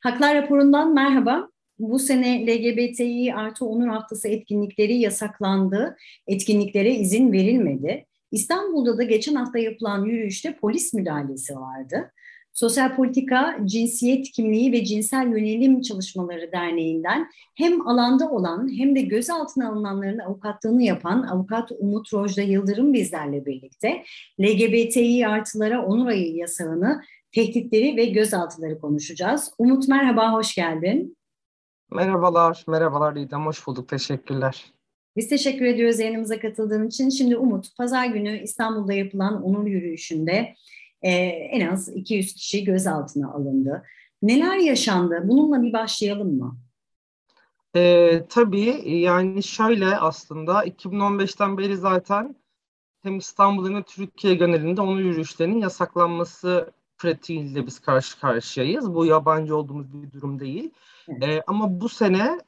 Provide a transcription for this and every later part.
Haklar raporundan merhaba. Bu sene LGBTİ artı onur haftası etkinlikleri yasaklandı. Etkinliklere izin verilmedi. İstanbul'da da geçen hafta yapılan yürüyüşte polis müdahalesi vardı. Sosyal Politika, Cinsiyet Kimliği ve Cinsel Yönelim Çalışmaları Derneği'nden hem alanda olan hem de gözaltına alınanların avukatlığını yapan avukat Umut Rojda Yıldırım bizlerle birlikte LGBTİ artılara onur ayı yasağını tehditleri ve gözaltıları konuşacağız. Umut merhaba, hoş geldin. Merhabalar, merhabalar İdem, hoş bulduk. Teşekkürler. Biz teşekkür ediyoruz yayınımıza katıldığın için. Şimdi Umut, pazar günü İstanbul'da yapılan onur yürüyüşünde e, en az 200 kişi gözaltına alındı. Neler yaşandı? Bununla bir başlayalım mı? E, tabii yani şöyle aslında 2015'ten beri zaten hem İstanbul'un hem Türkiye genelinde onur yürüyüşlerinin yasaklanması pratiğiyle biz karşı karşıyayız. Bu yabancı olduğumuz bir durum değil. E, ama bu sene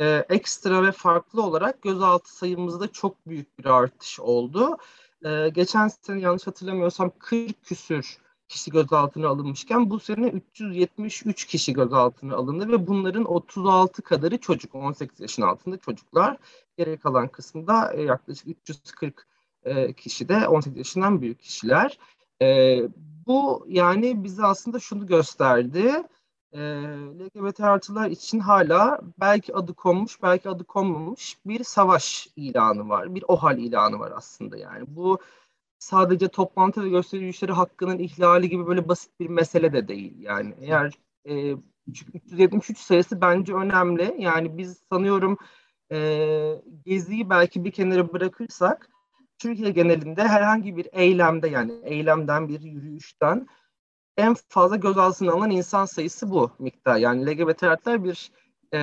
e, ekstra ve farklı olarak gözaltı sayımızda çok büyük bir artış oldu. E, geçen sene yanlış hatırlamıyorsam 40 küsür kişi gözaltına alınmışken bu sene 373 kişi gözaltına alındı ve bunların 36 kadarı çocuk, 18 yaşın altında çocuklar. Geri kalan kısmında e, yaklaşık 340 e, kişi de 18 yaşından büyük kişiler. Bu yani bize aslında şunu gösterdi. E, LGBT artılar için hala belki adı konmuş, belki adı konmamış bir savaş ilanı var. Bir OHAL ilanı var aslında yani. Bu sadece toplantı ve gösteri yürüyüşleri hakkının ihlali gibi böyle basit bir mesele de değil. Yani eğer e, 373 sayısı bence önemli. Yani biz sanıyorum e, geziyi belki bir kenara bırakırsak Türkiye genelinde herhangi bir eylemde yani eylemden bir yürüyüşten en fazla gözaltına alınan insan sayısı bu miktar. Yani LGBT artılar bir e,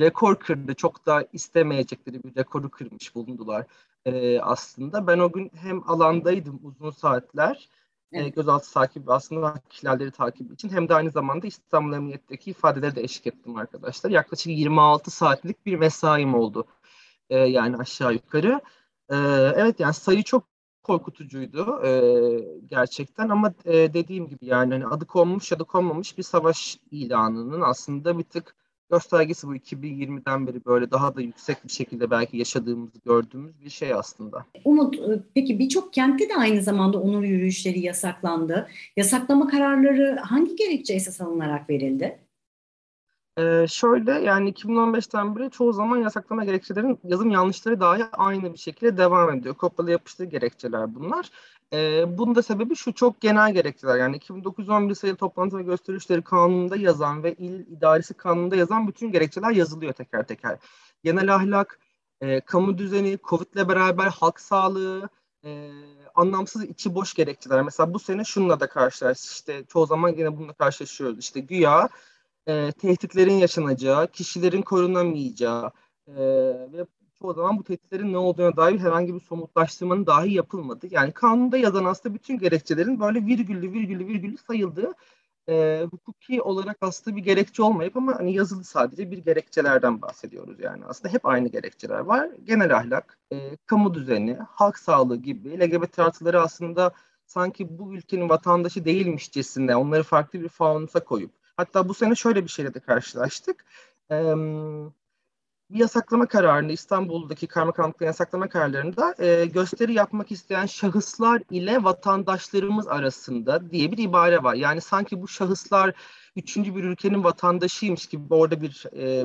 rekor kırdı. Çok da istemeyecekleri bir rekoru kırmış bulundular e, aslında. Ben o gün hem alandaydım uzun saatler e, evet. e, gözaltı takibi aslında ihlalleri takibi için hem de aynı zamanda İstanbul Emniyet'teki ifadeleri de eşlik ettim arkadaşlar. Yaklaşık 26 saatlik bir mesaim oldu. E, yani aşağı yukarı. Evet yani sayı çok korkutucuydu e, gerçekten ama e, dediğim gibi yani hani adı konmuş ya da konmamış bir savaş ilanının aslında bir tık göstergesi bu 2020'den beri böyle daha da yüksek bir şekilde belki yaşadığımızı gördüğümüz bir şey aslında. Umut peki birçok kentte de aynı zamanda onur yürüyüşleri yasaklandı. Yasaklama kararları hangi gerekçe esas alınarak verildi? Ee, şöyle yani 2015'ten beri çoğu zaman yasaklama gerekçelerin yazım yanlışları dahi aynı bir şekilde devam ediyor. Kopyalı yapıştır gerekçeler bunlar. Ee, bunun da sebebi şu çok genel gerekçeler. Yani 2911 sayılı toplantı ve gösterişleri kanununda yazan ve il idaresi kanununda yazan bütün gerekçeler yazılıyor teker teker. Genel ahlak, e, kamu düzeni, Covid ile beraber halk sağlığı, e, anlamsız içi boş gerekçeler. Mesela bu sene şununla da karşılaş. İşte çoğu zaman yine bununla karşılaşıyoruz. İşte güya e, tehditlerin yaşanacağı, kişilerin korunamayacağı e, ve çoğu zaman bu tehditlerin ne olduğuna dair herhangi bir somutlaştırmanın dahi yapılmadı. Yani kanunda yazan aslında bütün gerekçelerin böyle virgüllü virgüllü virgüllü sayıldığı e, hukuki olarak aslında bir gerekçe olmayıp ama hani yazılı sadece bir gerekçelerden bahsediyoruz yani. Aslında hep aynı gerekçeler var. Genel ahlak, e, kamu düzeni, halk sağlığı gibi LGBT artıları aslında sanki bu ülkenin vatandaşı değilmişçesine onları farklı bir faunusa koyup Hatta bu sene şöyle bir şeyle de karşılaştık. Ee, bir yasaklama kararında İstanbul'daki kaymakamlıkların yasaklama kararlarında e, gösteri yapmak isteyen şahıslar ile vatandaşlarımız arasında diye bir ibare var. Yani sanki bu şahıslar üçüncü bir ülkenin vatandaşıymış gibi orada bir, e,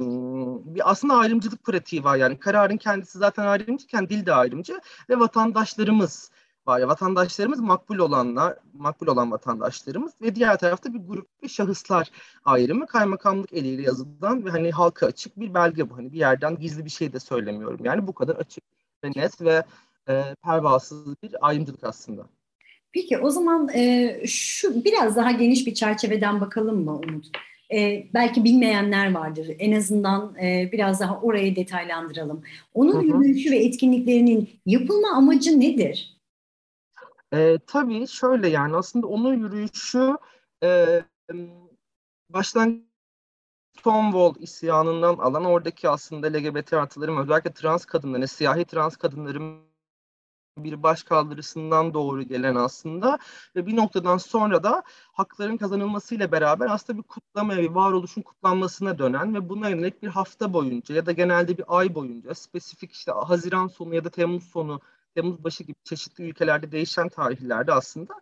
bir aslında ayrımcılık pratiği var. Yani kararın kendisi zaten ayrımcıyken dil de ayrımcı ve vatandaşlarımız var ya vatandaşlarımız makbul olanlar, makbul olan vatandaşlarımız ve diğer tarafta bir grup ve şahıslar ayrımı kaymakamlık eliyle yazılan ve hani halka açık bir belge bu. Hani bir yerden gizli bir şey de söylemiyorum. Yani bu kadar açık ve net ve e, pervasız bir ayrımcılık aslında. Peki o zaman e, şu biraz daha geniş bir çerçeveden bakalım mı Umut? E, belki bilmeyenler vardır. En azından e, biraz daha orayı detaylandıralım. Onun yürüyüşü ve etkinliklerinin yapılma amacı nedir? E, tabii şöyle yani aslında onun yürüyüşü e, başlangıç Stonewall isyanından alan oradaki aslında LGBT artıların özellikle trans kadınların, siyahi trans kadınların bir başkaldırısından doğru gelen aslında ve bir noktadan sonra da hakların kazanılmasıyla beraber aslında bir kutlamaya, bir varoluşun kutlanmasına dönen ve buna yönelik bir hafta boyunca ya da genelde bir ay boyunca spesifik işte Haziran sonu ya da Temmuz sonu, Temmuz başı gibi çeşitli ülkelerde değişen tarihlerde aslında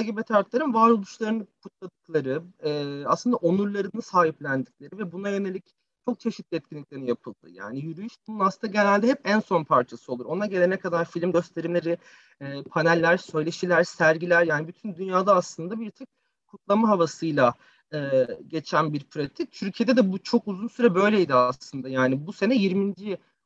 LGBT artıların varoluşlarını kutladıkları, e, aslında onurlarını sahiplendikleri ve buna yönelik çok çeşitli etkinliklerin yapıldığı. Yani yürüyüş bunun aslında genelde hep en son parçası olur. Ona gelene kadar film gösterimleri, e, paneller, söyleşiler, sergiler yani bütün dünyada aslında bir tık kutlama havasıyla e, geçen bir pratik. Türkiye'de de bu çok uzun süre böyleydi aslında. Yani bu sene 20.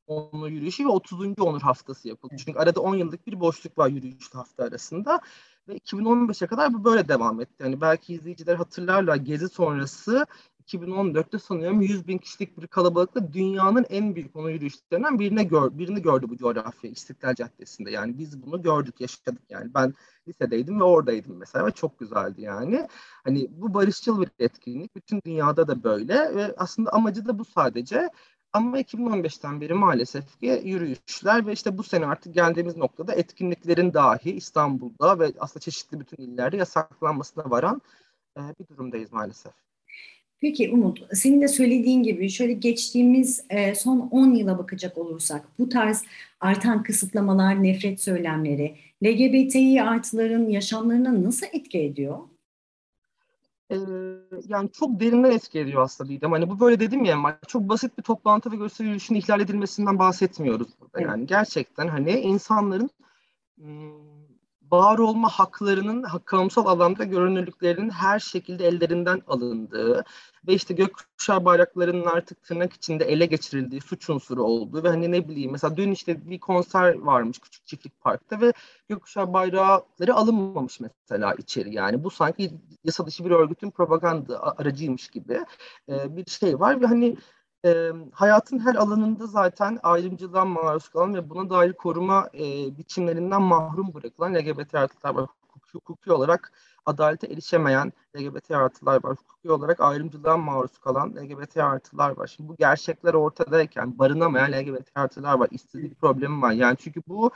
onur yürüyüşü ve 30. onur haftası yapıldı. Çünkü arada 10 yıllık bir boşluk var yürüyüş hafta arasında. Ve 2015'e kadar bu böyle devam etti. Yani belki izleyiciler hatırlarlar Gezi sonrası 2014'te sanıyorum 100 bin kişilik bir kalabalıkla dünyanın en büyük onu yürüyüşlerinden birine gör, birini gördü bu coğrafya İstiklal Caddesi'nde. Yani biz bunu gördük, yaşadık yani. Ben lisedeydim ve oradaydım mesela ve çok güzeldi yani. Hani bu barışçıl bir etkinlik. Bütün dünyada da böyle ve aslında amacı da bu sadece. Ama 2015'ten beri maalesef ki yürüyüşler ve işte bu sene artık geldiğimiz noktada etkinliklerin dahi İstanbul'da ve aslında çeşitli bütün illerde yasaklanmasına varan e, bir durumdayız maalesef. Peki Umut, senin de söylediğin gibi şöyle geçtiğimiz e, son 10 yıla bakacak olursak bu tarz artan kısıtlamalar, nefret söylemleri, LGBTİ artıların yaşamlarına nasıl etki ediyor? Ee, yani çok derinden etki ediyor aslında Didem. Hani bu böyle dedim ya çok basit bir toplantı ve gösteri yürüyüşünün ihlal edilmesinden bahsetmiyoruz burada. Yani gerçekten hani insanların var olma haklarının kamusal alanda görünürlüklerinin her şekilde ellerinden alındığı ve işte gökkuşağı bayraklarının artık tırnak içinde ele geçirildiği suç unsuru olduğu ve hani ne bileyim mesela dün işte bir konser varmış küçük çiftlik parkta ve gökkuşağı bayrakları alınmamış mesela içeri yani. Bu sanki yasa dışı bir örgütün propaganda aracıymış gibi bir şey var ve hani e, hayatın her alanında zaten ayrımcılığa maruz kalan ve buna dair koruma e, biçimlerinden mahrum bırakılan LGBT artılar var. Hukuki, hukuki olarak adalete erişemeyen LGBT artılar var. Hukuki olarak ayrımcılığa maruz kalan LGBT artılar var. Şimdi bu gerçekler ortadayken barınamayan LGBT artılar var. İstediği problemi var. Yani çünkü bu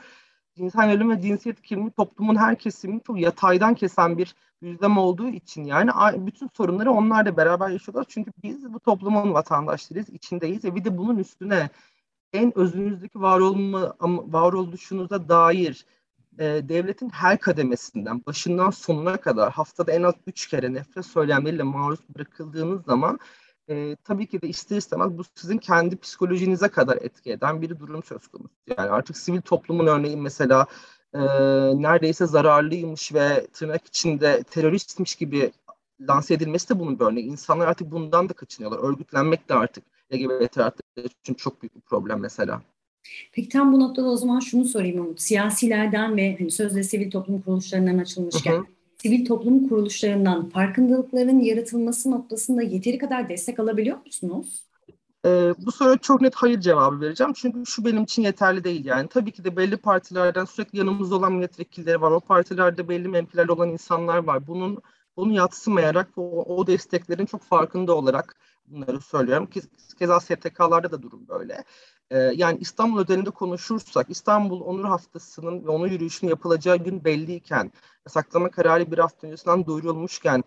cinsel yönelim ve cinsiyet kimliği toplumun her kesimini çok yataydan kesen bir düzlem olduğu için yani bütün sorunları onlar da beraber yaşıyorlar. Çünkü biz bu toplumun vatandaşlarıyız, içindeyiz ve bir de bunun üstüne en özünüzdeki var olma, varoluşunuza dair e, devletin her kademesinden başından sonuna kadar haftada en az üç kere nefret söylemleriyle maruz bırakıldığınız zaman e, tabii ki de ister istemez bu sizin kendi psikolojinize kadar etki eden bir durum söz konusu. Yani artık sivil toplumun örneğin mesela e, neredeyse zararlıymış ve tırnak içinde teröristmiş gibi lanse edilmesi de bunun bir örneği. İnsanlar artık bundan da kaçınıyorlar. Örgütlenmek de artık LGBT artıları için çok büyük bir problem mesela. Peki tam bu noktada o zaman şunu sorayım Umut. Siyasilerden ve hani sözde sivil toplum kuruluşlarından açılmışken hı hı. Sivil toplum kuruluşlarından farkındalıkların yaratılması noktasında yeteri kadar destek alabiliyor musunuz? Ee, bu soruya çok net hayır cevabı vereceğim. Çünkü şu benim için yeterli değil yani. Tabii ki de belli partilerden sürekli yanımızda olan milletvekilleri var. O partilerde belli mevkiler olan insanlar var. Bunun bunu yatsımayarak o, o desteklerin çok farkında olarak bunları söylüyorum. Keza STK'larda da durum böyle. Ee, yani İstanbul özelinde konuşursak İstanbul Onur Haftası'nın ve onur yürüyüşünün yapılacağı gün belliyken, saklama kararı bir hafta öncesinden duyurulmuşken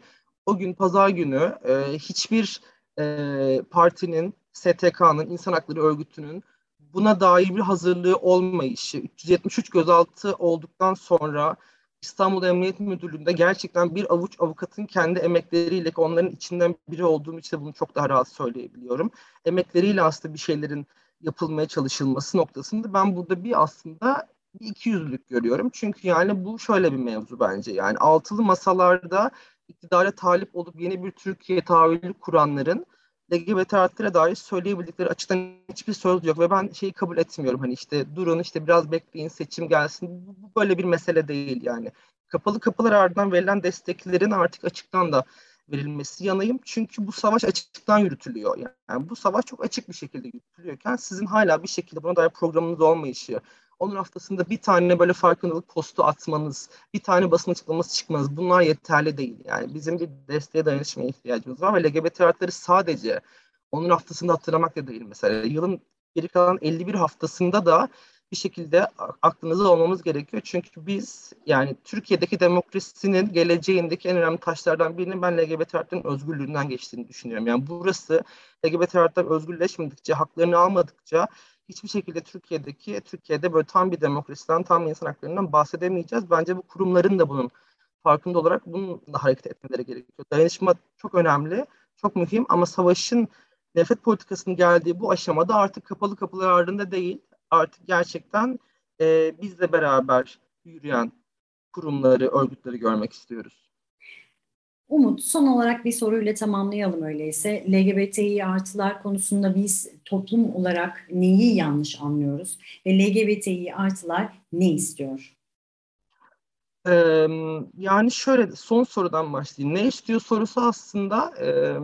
o gün pazar günü e, hiçbir e, partinin STK'nın, insan hakları örgütünün buna dair bir hazırlığı olmayışı, 373 gözaltı olduktan sonra İstanbul Emniyet Müdürlüğü'nde gerçekten bir avuç avukatın kendi emekleriyle, onların içinden biri olduğum için de bunu çok daha rahat söyleyebiliyorum. Emekleriyle aslında bir şeylerin yapılmaya çalışılması noktasında ben burada bir aslında bir ikiyüzlülük görüyorum. Çünkü yani bu şöyle bir mevzu bence. Yani altılı masalarda iktidara talip olup yeni bir Türkiye tahayyülü kuranların LGBT artılara dair söyleyebildikleri açıdan hiçbir söz yok ve ben şeyi kabul etmiyorum. Hani işte durun işte biraz bekleyin seçim gelsin. Bu böyle bir mesele değil yani. Kapalı kapılar ardından verilen desteklerin artık açıktan da verilmesi yanayım. Çünkü bu savaş açıktan yürütülüyor. Yani bu savaş çok açık bir şekilde yürütülüyorken sizin hala bir şekilde buna dair programınız olmayışı, onun haftasında bir tane böyle farkındalık postu atmanız, bir tane basın açıklaması çıkmanız bunlar yeterli değil. Yani bizim bir desteğe dayanışmaya ihtiyacımız var ve LGBT artıları sadece onun haftasında hatırlamak da değil mesela. Yılın geri kalan 51 haftasında da bir şekilde aklınızda olmamız gerekiyor. Çünkü biz yani Türkiye'deki demokrasinin geleceğindeki en önemli taşlardan birinin ben LGBT artıların özgürlüğünden geçtiğini düşünüyorum. Yani burası LGBT artılar özgürleşmedikçe, haklarını almadıkça hiçbir şekilde Türkiye'deki Türkiye'de böyle tam bir demokrasiden, tam insan haklarından bahsedemeyeceğiz. Bence bu kurumların da bunun farkında olarak bununla hareket etmeleri gerekiyor. Dayanışma çok önemli, çok mühim ama savaşın nefret politikasının geldiği bu aşamada artık kapalı kapılar ardında değil, artık gerçekten e, bizle beraber yürüyen kurumları, örgütleri görmek istiyoruz. Umut, son olarak bir soruyla tamamlayalım öyleyse. LGBTİ artılar konusunda biz toplum olarak neyi yanlış anlıyoruz ve LGBTİ artılar ne istiyor? Ee, yani şöyle son sorudan başlayayım. Ne istiyor sorusu aslında e,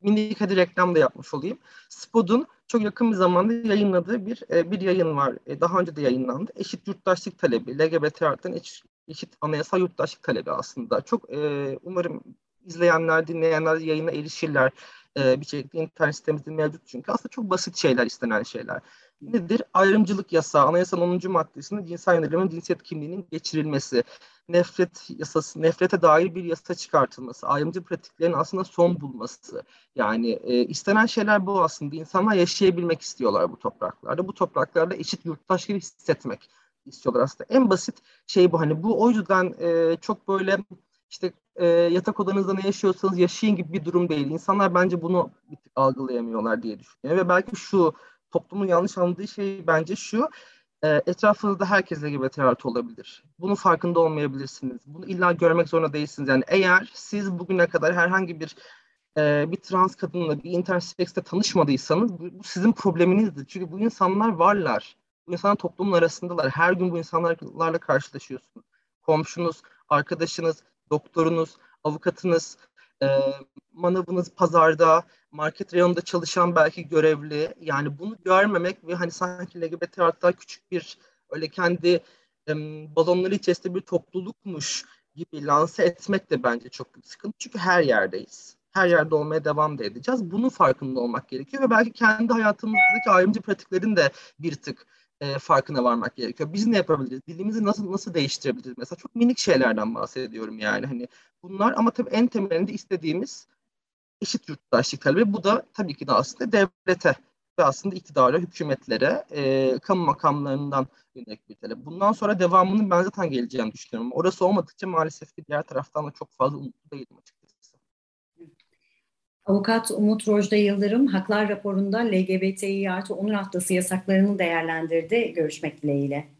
minik hadi reklam da yapmış olayım. Spod'un çok yakın bir zamanda yayınladığı bir e, bir yayın var. E, daha önce de yayınlandı. Eşit yurttaşlık talebi, LGBT artın eşit, eşit anayasal yurttaşlık talebi aslında. Çok e, umarım izleyenler, dinleyenler yayına erişirler. E, bir şekilde internet sitemizde mevcut çünkü. Aslında çok basit şeyler, istenen şeyler. Nedir? Ayrımcılık yasağı, anayasanın 10. maddesinde cinsel yönelimin cinsiyet kimliğinin geçirilmesi nefret yasası, nefrete dair bir yasa çıkartılması, ayrımcı pratiklerin aslında son bulması. Yani e, istenen şeyler bu aslında. İnsanlar yaşayabilmek istiyorlar bu topraklarda. Bu topraklarda eşit yurttaş gibi hissetmek istiyorlar aslında. En basit şey bu. Hani bu o yüzden e, çok böyle işte e, yatak odanızda ne yaşıyorsanız yaşayın gibi bir durum değil. İnsanlar bence bunu algılayamıyorlar diye düşünüyorum. Ve belki şu toplumun yanlış anladığı şey bence şu e, etrafınızda herkes LGBT artı olabilir. Bunun farkında olmayabilirsiniz. Bunu illa görmek zorunda değilsiniz. Yani eğer siz bugüne kadar herhangi bir e, bir trans kadınla bir interseksle tanışmadıysanız bu, bu sizin probleminizdir. Çünkü bu insanlar varlar. Bu insanlar toplumun arasındalar. Her gün bu insanlarla karşılaşıyorsunuz. Komşunuz, arkadaşınız, doktorunuz, avukatınız, e, manavınız pazarda, market reyonunda çalışan belki görevli. Yani bunu görmemek ve hani sanki LGBT hatta küçük bir öyle kendi e, balonları içerisinde bir toplulukmuş gibi lanse etmek de bence çok büyük sıkıntı. Çünkü her yerdeyiz. Her yerde olmaya devam da edeceğiz. Bunun farkında olmak gerekiyor ve belki kendi hayatımızdaki ayrımcı pratiklerin de bir tık e, farkına varmak gerekiyor. Biz ne yapabiliriz? Dilimizi nasıl nasıl değiştirebiliriz? Mesela çok minik şeylerden bahsediyorum yani hani bunlar ama tabii en temelinde istediğimiz eşit yurttaşlık talebi. Bu da tabii ki de aslında devlete ve aslında iktidara, hükümetlere, e, kamu makamlarından yönelik bir talep. Bundan sonra devamının ben zaten geleceğini düşünüyorum. Orası olmadıkça maalesef ki diğer taraftan da çok fazla umutlu değilim açıkçası. Avukat Umut Rojda Yıldırım Haklar raporunda LGBTİ artı onur haftası yasaklarını değerlendirdi. Görüşmek dileğiyle.